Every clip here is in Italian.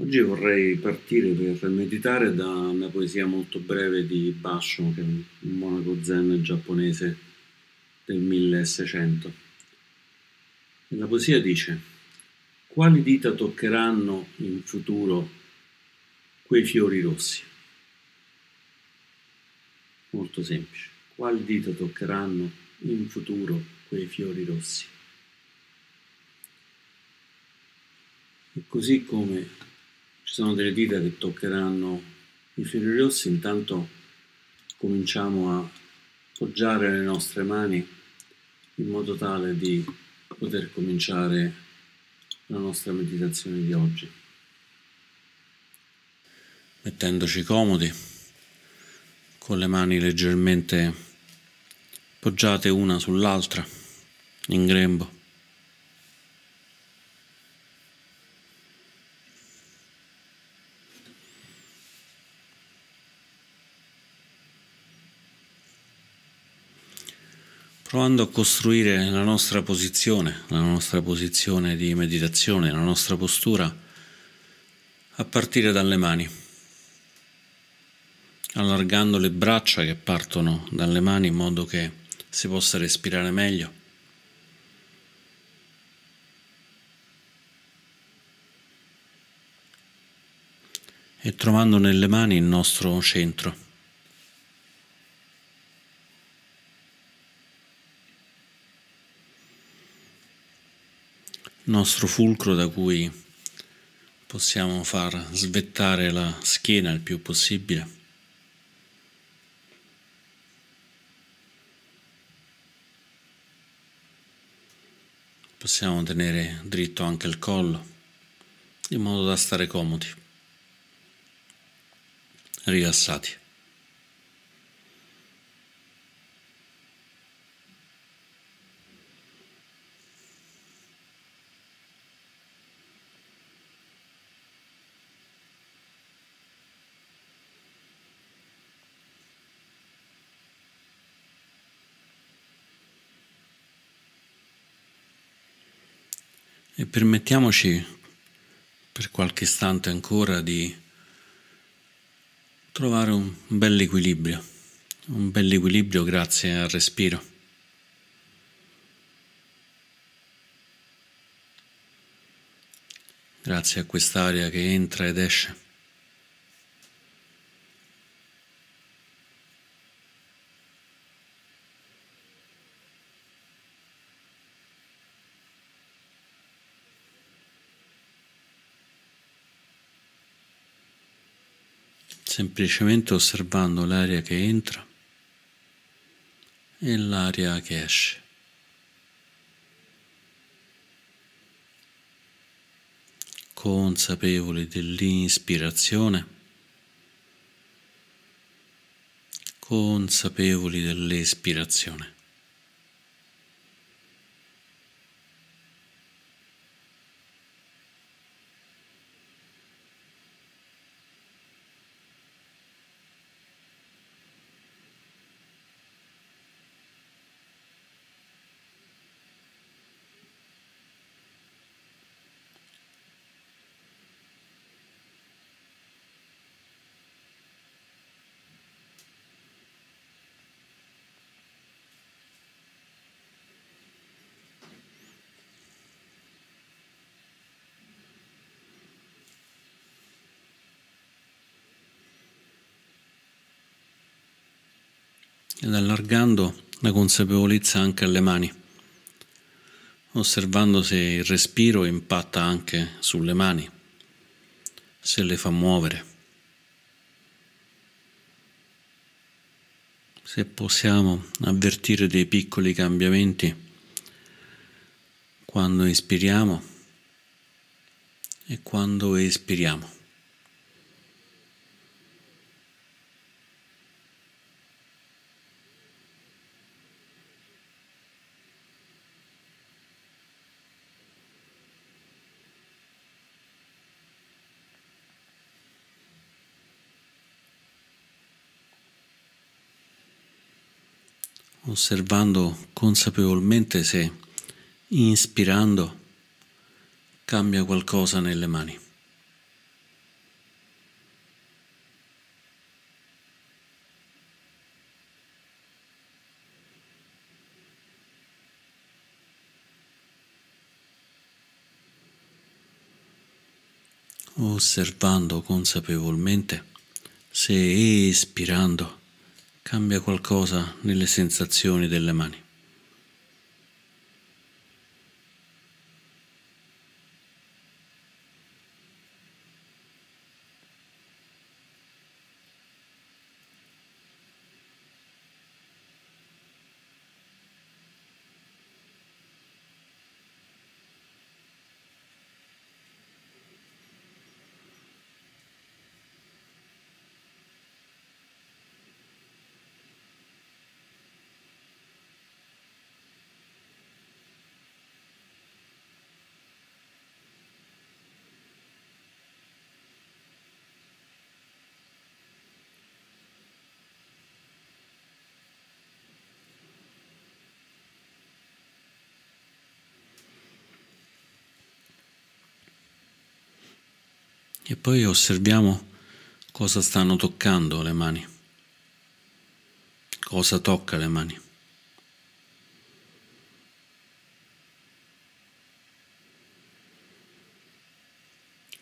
Oggi vorrei partire per meditare da una poesia molto breve di Basho, che è un monaco zen giapponese del 1600. E la poesia dice: Quali dita toccheranno in futuro quei fiori rossi? Molto semplice. Quali dita toccheranno in futuro quei fiori rossi? E così come ci sono delle dita che toccheranno i fiori rossi, intanto cominciamo a poggiare le nostre mani in modo tale di poter cominciare la nostra meditazione di oggi. Mettendoci comodi, con le mani leggermente poggiate una sull'altra, in grembo. Provando a costruire la nostra posizione, la nostra posizione di meditazione, la nostra postura a partire dalle mani, allargando le braccia che partono dalle mani in modo che si possa respirare meglio. E trovando nelle mani il nostro centro. Nostro fulcro da cui possiamo far svettare la schiena il più possibile. Possiamo tenere dritto anche il collo, in modo da stare comodi, rilassati. Permettiamoci per qualche istante ancora di trovare un bel equilibrio, un bel equilibrio grazie al respiro. Grazie a quest'aria che entra ed esce. Semplicemente osservando l'aria che entra e l'aria che esce. Consapevoli dell'ispirazione, consapevoli dell'espirazione. Ed allargando la consapevolezza anche alle mani, osservando se il respiro impatta anche sulle mani, se le fa muovere, se possiamo avvertire dei piccoli cambiamenti quando ispiriamo e quando espiriamo. osservando consapevolmente se inspirando cambia qualcosa nelle mani. osservando consapevolmente se espirando cambia qualcosa nelle sensazioni delle mani. E poi osserviamo cosa stanno toccando le mani, cosa tocca le mani.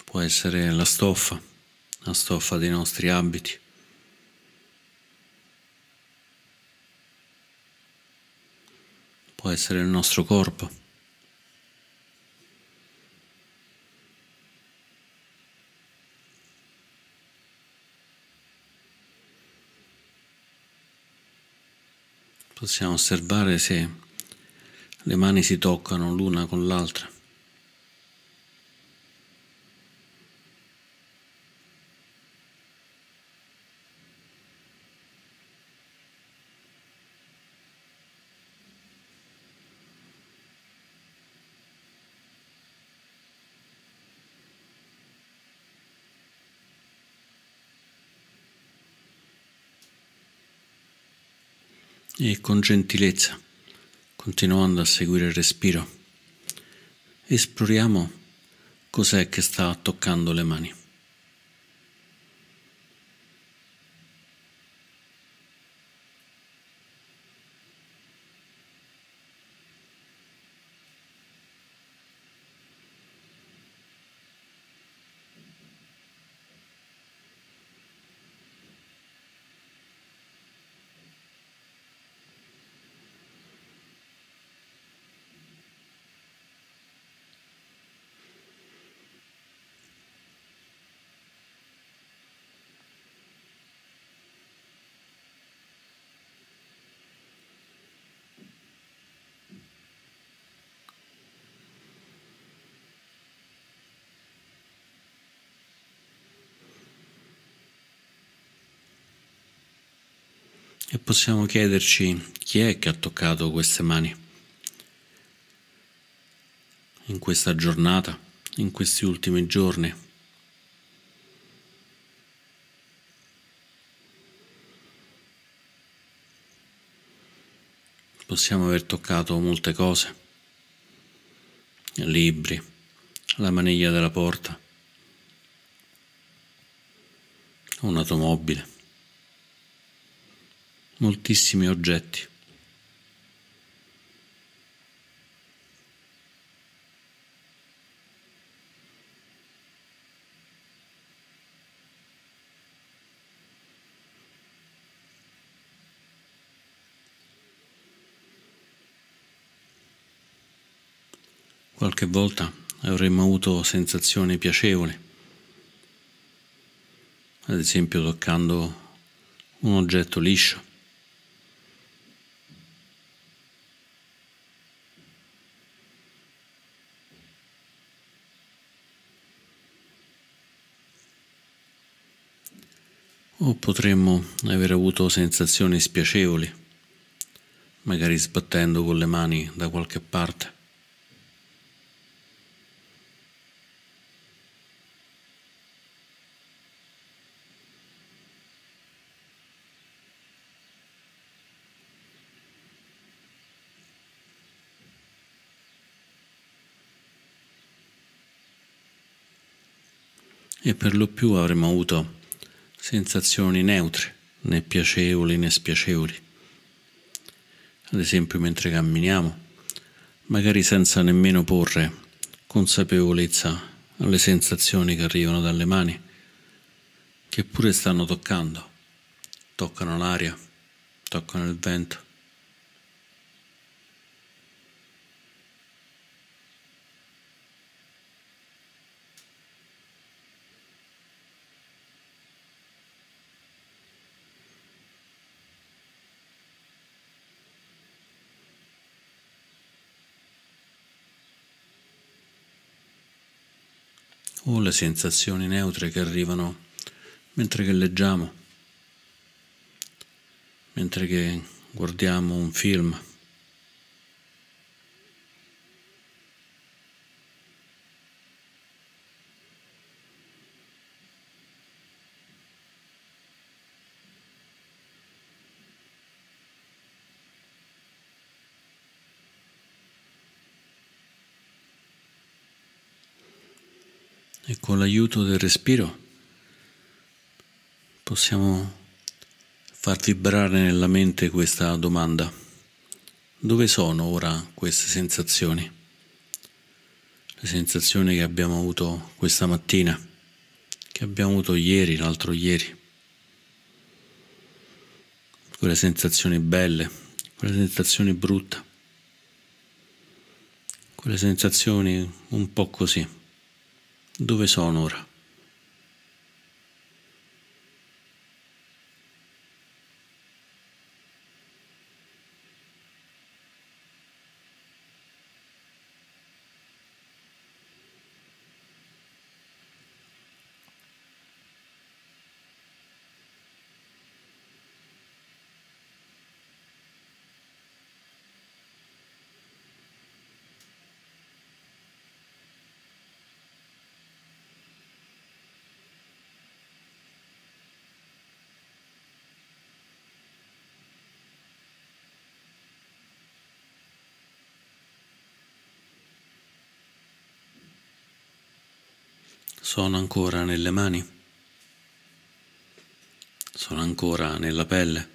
Può essere la stoffa, la stoffa dei nostri abiti. Può essere il nostro corpo. Possiamo osservare se le mani si toccano l'una con l'altra. E con gentilezza, continuando a seguire il respiro, esploriamo cos'è che sta toccando le mani. E possiamo chiederci chi è che ha toccato queste mani in questa giornata, in questi ultimi giorni. Possiamo aver toccato molte cose, libri, la maniglia della porta, un'automobile moltissimi oggetti. Qualche volta avremmo avuto sensazioni piacevoli, ad esempio toccando un oggetto liscio. O potremmo aver avuto sensazioni spiacevoli, magari sbattendo con le mani da qualche parte. E per lo più avremmo avuto sensazioni neutre, né piacevoli né spiacevoli. Ad esempio mentre camminiamo, magari senza nemmeno porre consapevolezza alle sensazioni che arrivano dalle mani, che pure stanno toccando, toccano l'aria, toccano il vento. O le sensazioni neutre che arrivano mentre che leggiamo, mentre che guardiamo un film. Con l'aiuto del respiro possiamo far vibrare nella mente questa domanda. Dove sono ora queste sensazioni? Le sensazioni che abbiamo avuto questa mattina, che abbiamo avuto ieri, l'altro ieri. Quelle sensazioni belle, quelle sensazioni brutte, quelle sensazioni un po' così. Dove sono ora? Sono ancora nelle mani? Sono ancora nella pelle?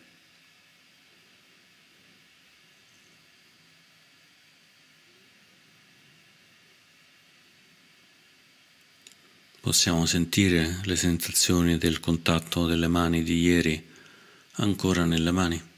Possiamo sentire le sensazioni del contatto delle mani di ieri ancora nelle mani?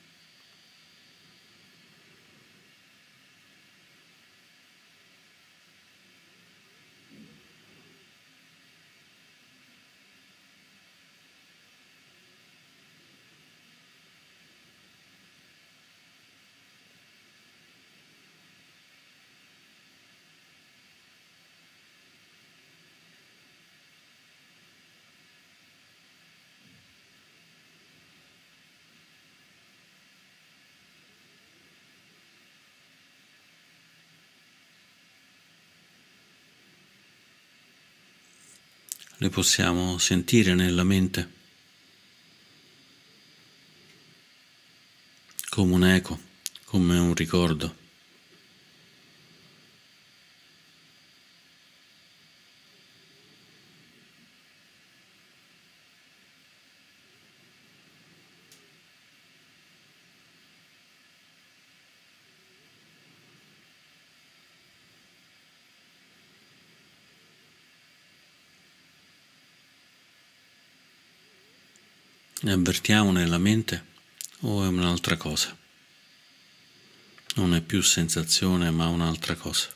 Le possiamo sentire nella mente come un eco, come un ricordo. Ne avvertiamo nella mente o è un'altra cosa? Non è più sensazione ma un'altra cosa.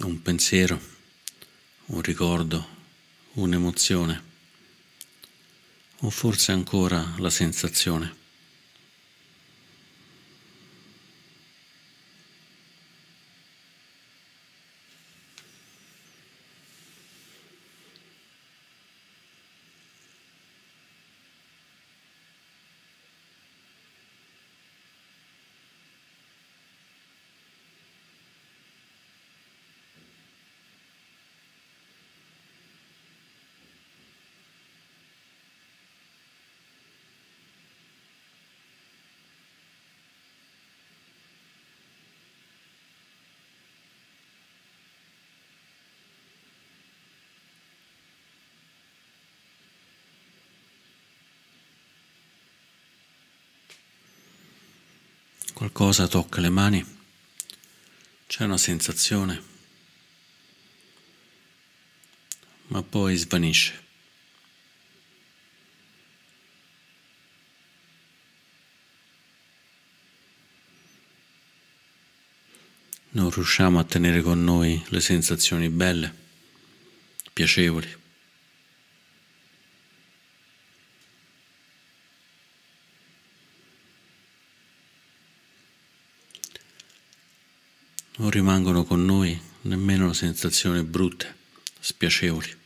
un pensiero un ricordo, un'emozione o forse ancora la sensazione. Qualcosa tocca le mani, c'è una sensazione, ma poi svanisce. Non riusciamo a tenere con noi le sensazioni belle, piacevoli. non rimangono con noi nemmeno sensazioni brutte, spiacevoli.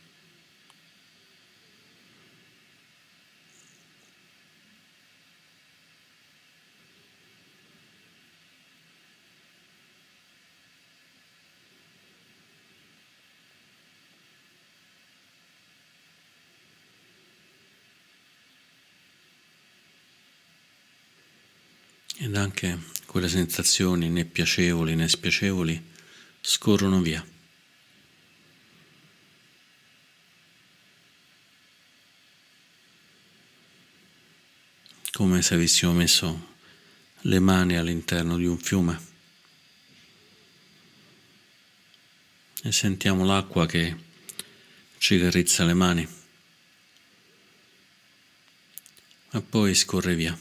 Ed anche quelle sensazioni né piacevoli né spiacevoli scorrono via. Come se avessimo messo le mani all'interno di un fiume. E sentiamo l'acqua che ci carizza le mani, ma poi scorre via.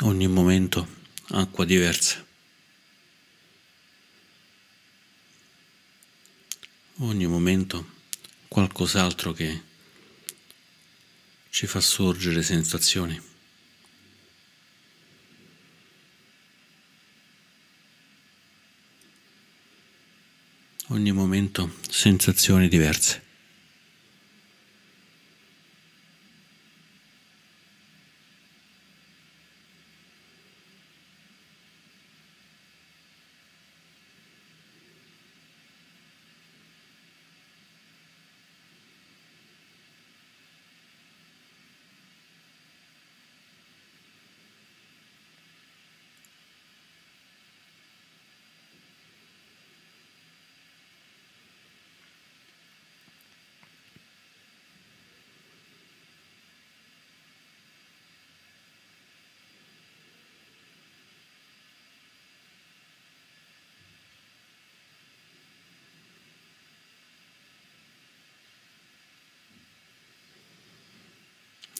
Ogni momento acqua diversa. Ogni momento qualcos'altro che ci fa sorgere sensazioni. Ogni momento sensazioni diverse.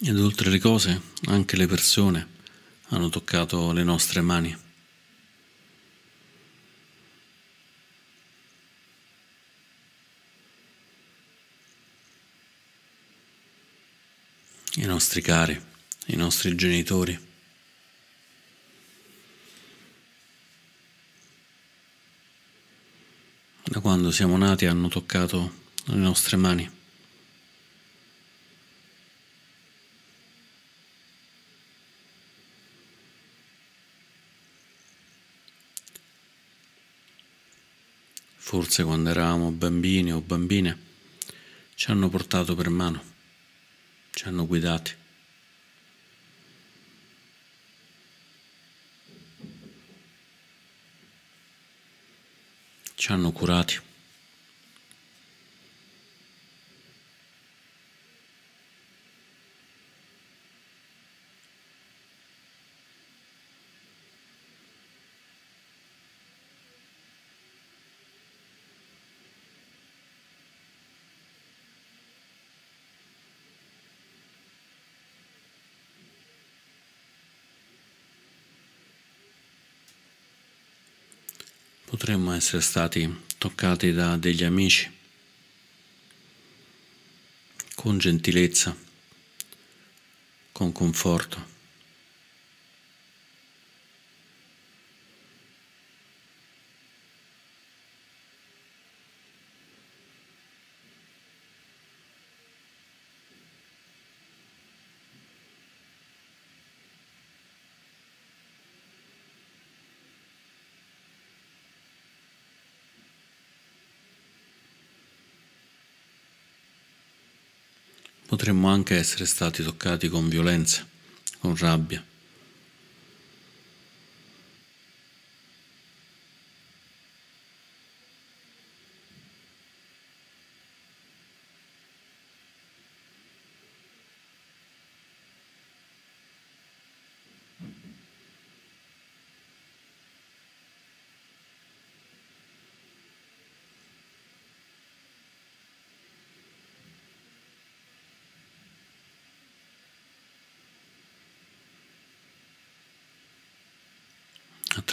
Ed oltre le cose, anche le persone hanno toccato le nostre mani. I nostri cari, i nostri genitori. Da quando siamo nati hanno toccato le nostre mani. Forse quando eravamo bambini o bambine, ci hanno portato per mano, ci hanno guidati. Ci hanno curati. Potremmo essere stati toccati da degli amici con gentilezza, con conforto. Potremmo anche essere stati toccati con violenza, con rabbia.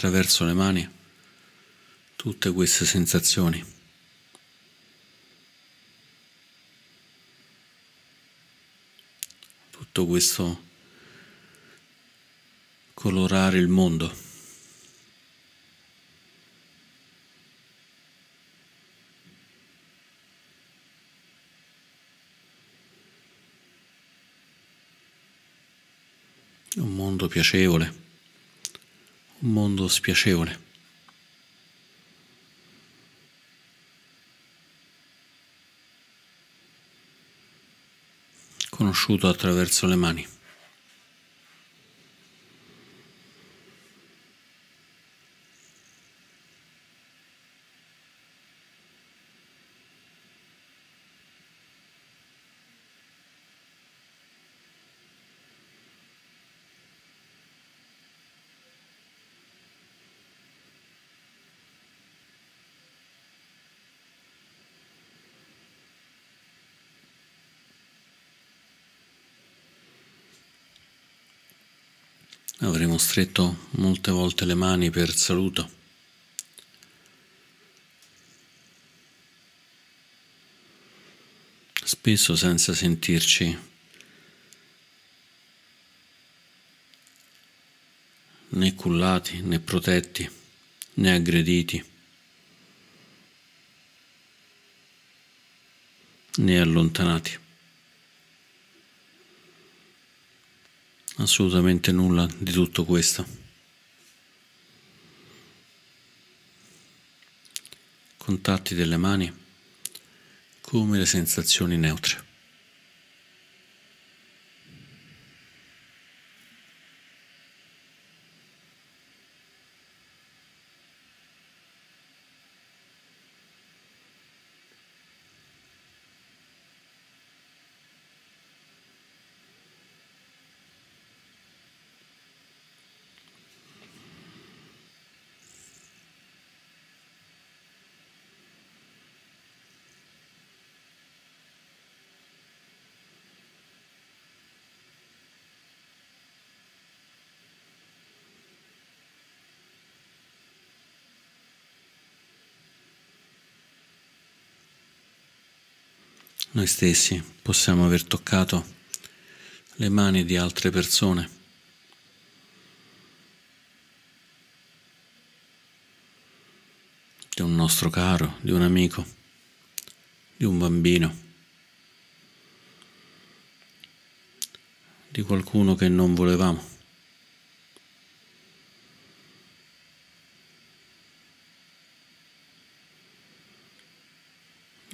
Attraverso le mani tutte queste sensazioni. Tutto questo colorare il mondo. Un mondo piacevole, un mondo spiacevole. conosciuto attraverso le mani. Stretto molte volte le mani per saluto. Spesso senza sentirci né cullati né protetti né aggrediti né allontanati. Assolutamente nulla di tutto questo. Contatti delle mani come le sensazioni neutre. Noi stessi possiamo aver toccato le mani di altre persone. di un nostro caro, di un amico, di un bambino, di qualcuno che non volevamo.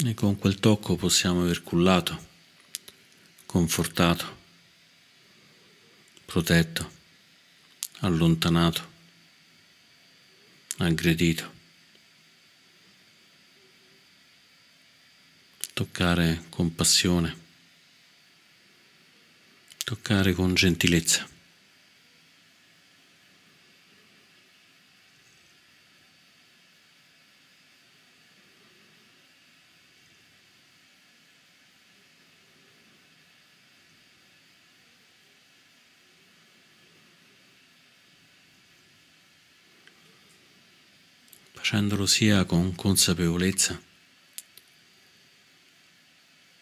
E con quel tocco possiamo aver cullato, confortato, protetto, allontanato, aggredito. Toccare con passione, toccare con gentilezza. Sia con consapevolezza,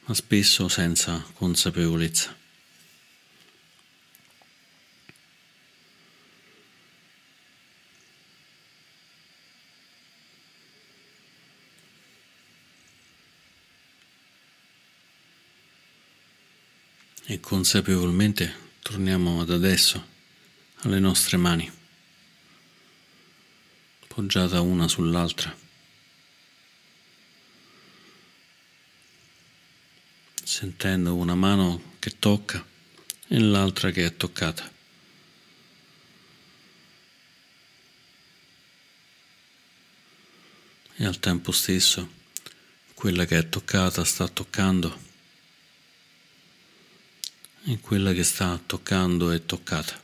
ma spesso senza consapevolezza. E consapevolmente torniamo ad adesso, alle nostre mani poggiata una sull'altra. Sentendo una mano che tocca e l'altra che è toccata. E al tempo stesso quella che è toccata sta toccando e quella che sta toccando è toccata.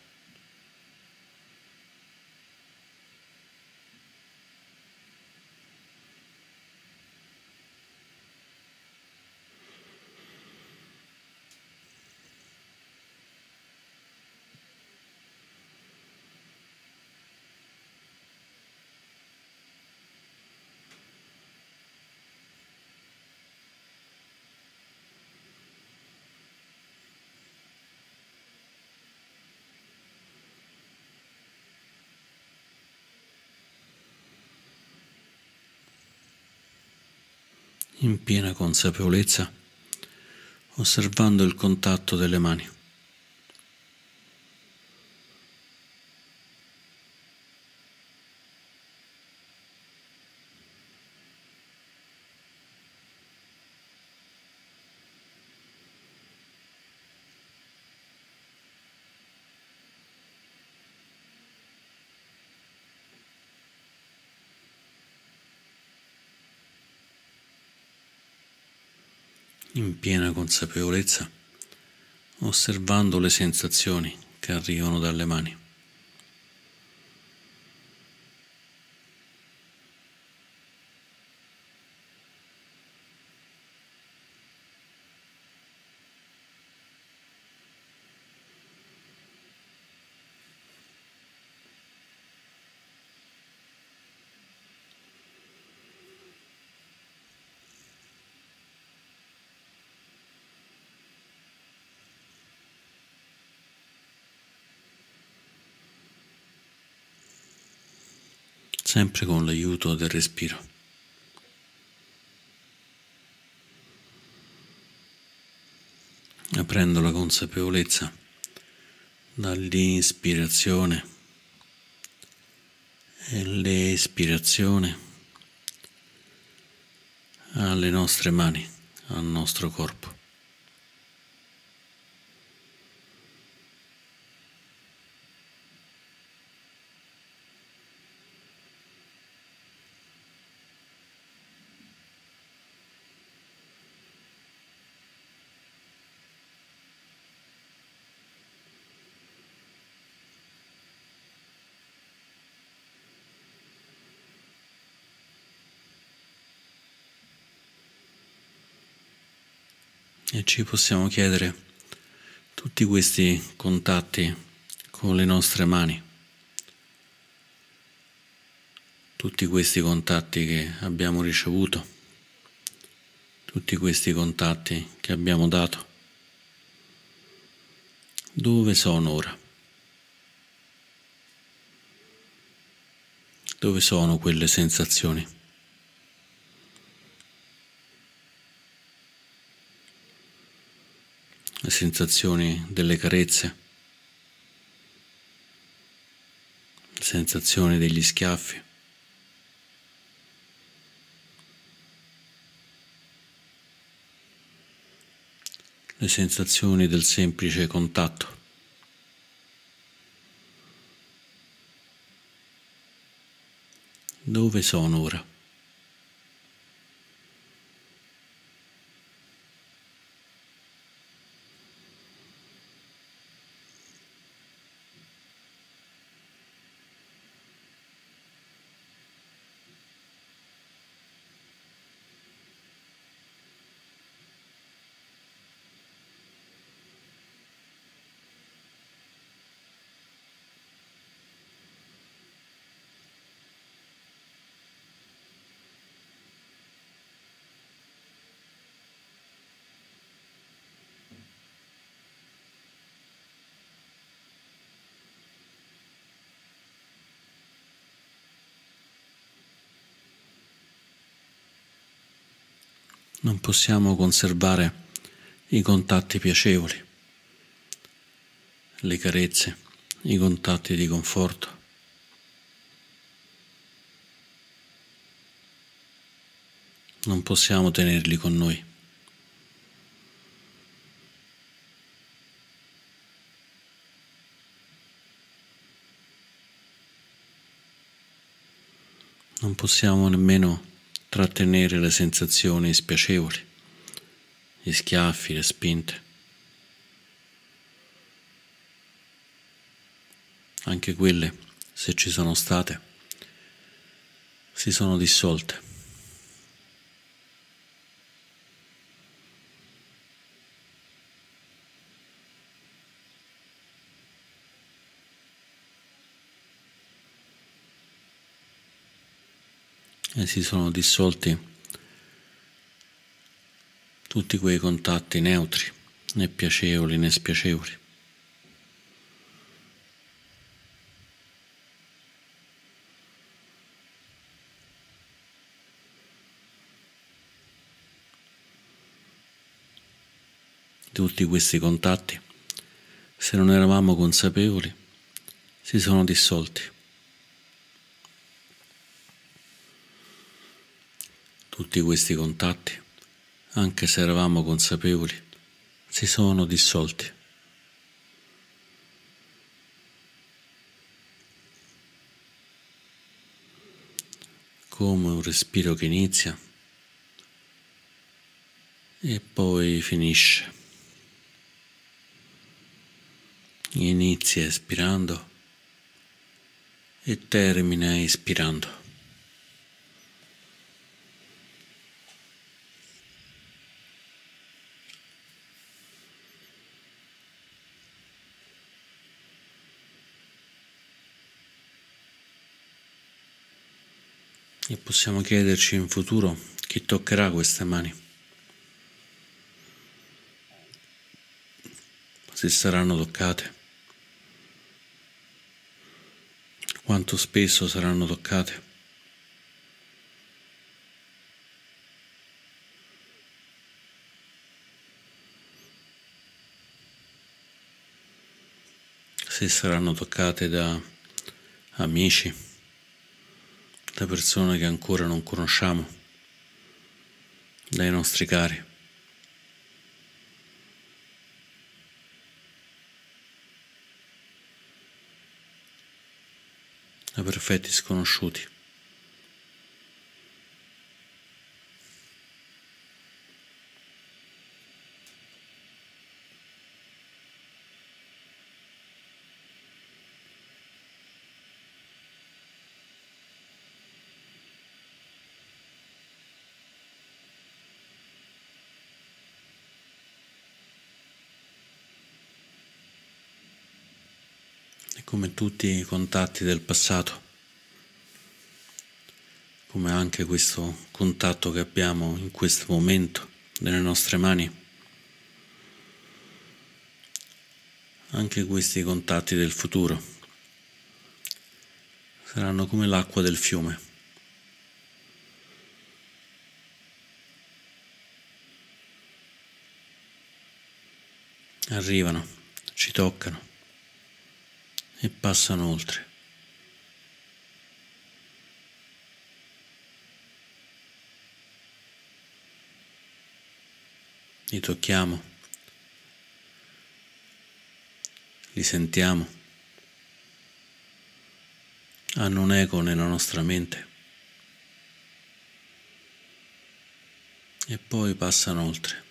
In piena consapevolezza, osservando il contatto delle mani. in piena consapevolezza, osservando le sensazioni che arrivano dalle mani. Sempre con l'aiuto del respiro. Aprendo la consapevolezza dall'ispirazione e l'espirazione alle nostre mani, al nostro corpo. E ci possiamo chiedere tutti questi contatti con le nostre mani, tutti questi contatti che abbiamo ricevuto, tutti questi contatti che abbiamo dato, dove sono ora? Dove sono quelle sensazioni? Le sensazioni delle carezze, le sensazioni degli schiaffi. le sensazioni del semplice contatto. Dove sono ora? Non possiamo conservare i contatti piacevoli, le carezze, i contatti di conforto. Non possiamo tenerli con noi. Non possiamo nemmeno trattenere le sensazioni spiacevoli, gli schiaffi, le spinte. Anche quelle, se ci sono state, si sono dissolte. e si sono dissolti tutti quei contatti neutri, né piacevoli né spiacevoli. Tutti questi contatti, se non eravamo consapevoli, si sono dissolti. Tutti questi contatti, anche se eravamo consapevoli, si sono dissolti. Come un respiro che inizia e poi finisce. Inizia espirando e termina ispirando. E possiamo chiederci in futuro chi toccherà queste mani. Se saranno toccate. quanto spesso saranno toccate. Se saranno toccate da amici, da persone che ancora non conosciamo, dai nostri cari. da perfetti sconosciuti. Come tutti i contatti del passato, come anche questo contatto che abbiamo in questo momento nelle nostre mani, anche questi contatti del futuro saranno come l'acqua del fiume. Arrivano, ci toccano e passano oltre. Li tocchiamo, li sentiamo, hanno un eco nella nostra mente e poi passano oltre.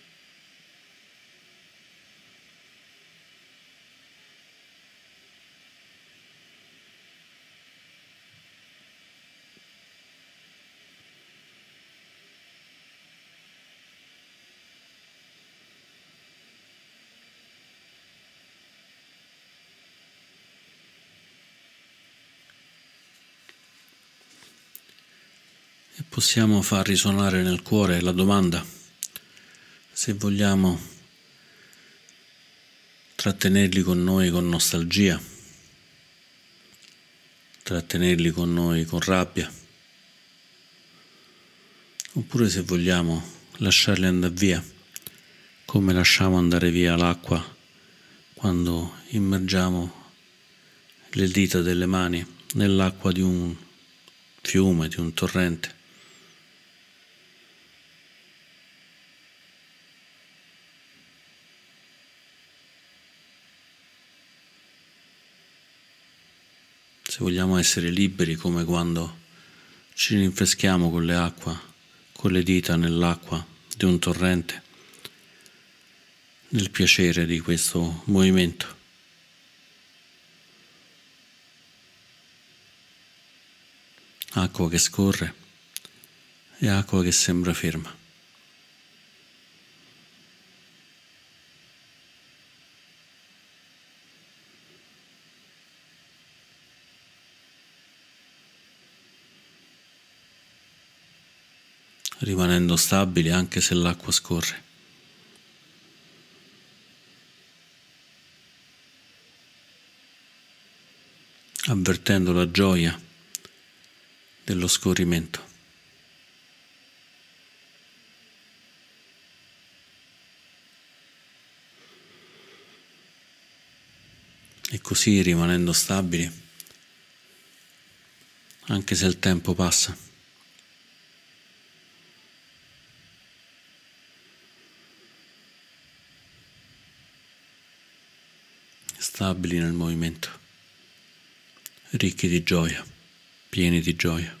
Possiamo far risuonare nel cuore la domanda se vogliamo trattenerli con noi con nostalgia, trattenerli con noi con rabbia, oppure se vogliamo lasciarli andare via, come lasciamo andare via l'acqua quando immergiamo le dita delle mani nell'acqua di un fiume, di un torrente. Se vogliamo essere liberi come quando ci rinfreschiamo con le acqua, con le dita nell'acqua di un torrente, nel piacere di questo movimento. Acqua che scorre e acqua che sembra ferma. rimanendo stabili anche se l'acqua scorre. avvertendo la gioia dello scorrimento. E così rimanendo stabili, anche se il tempo passa. Stabili nel movimento, ricchi di gioia, pieni di gioia.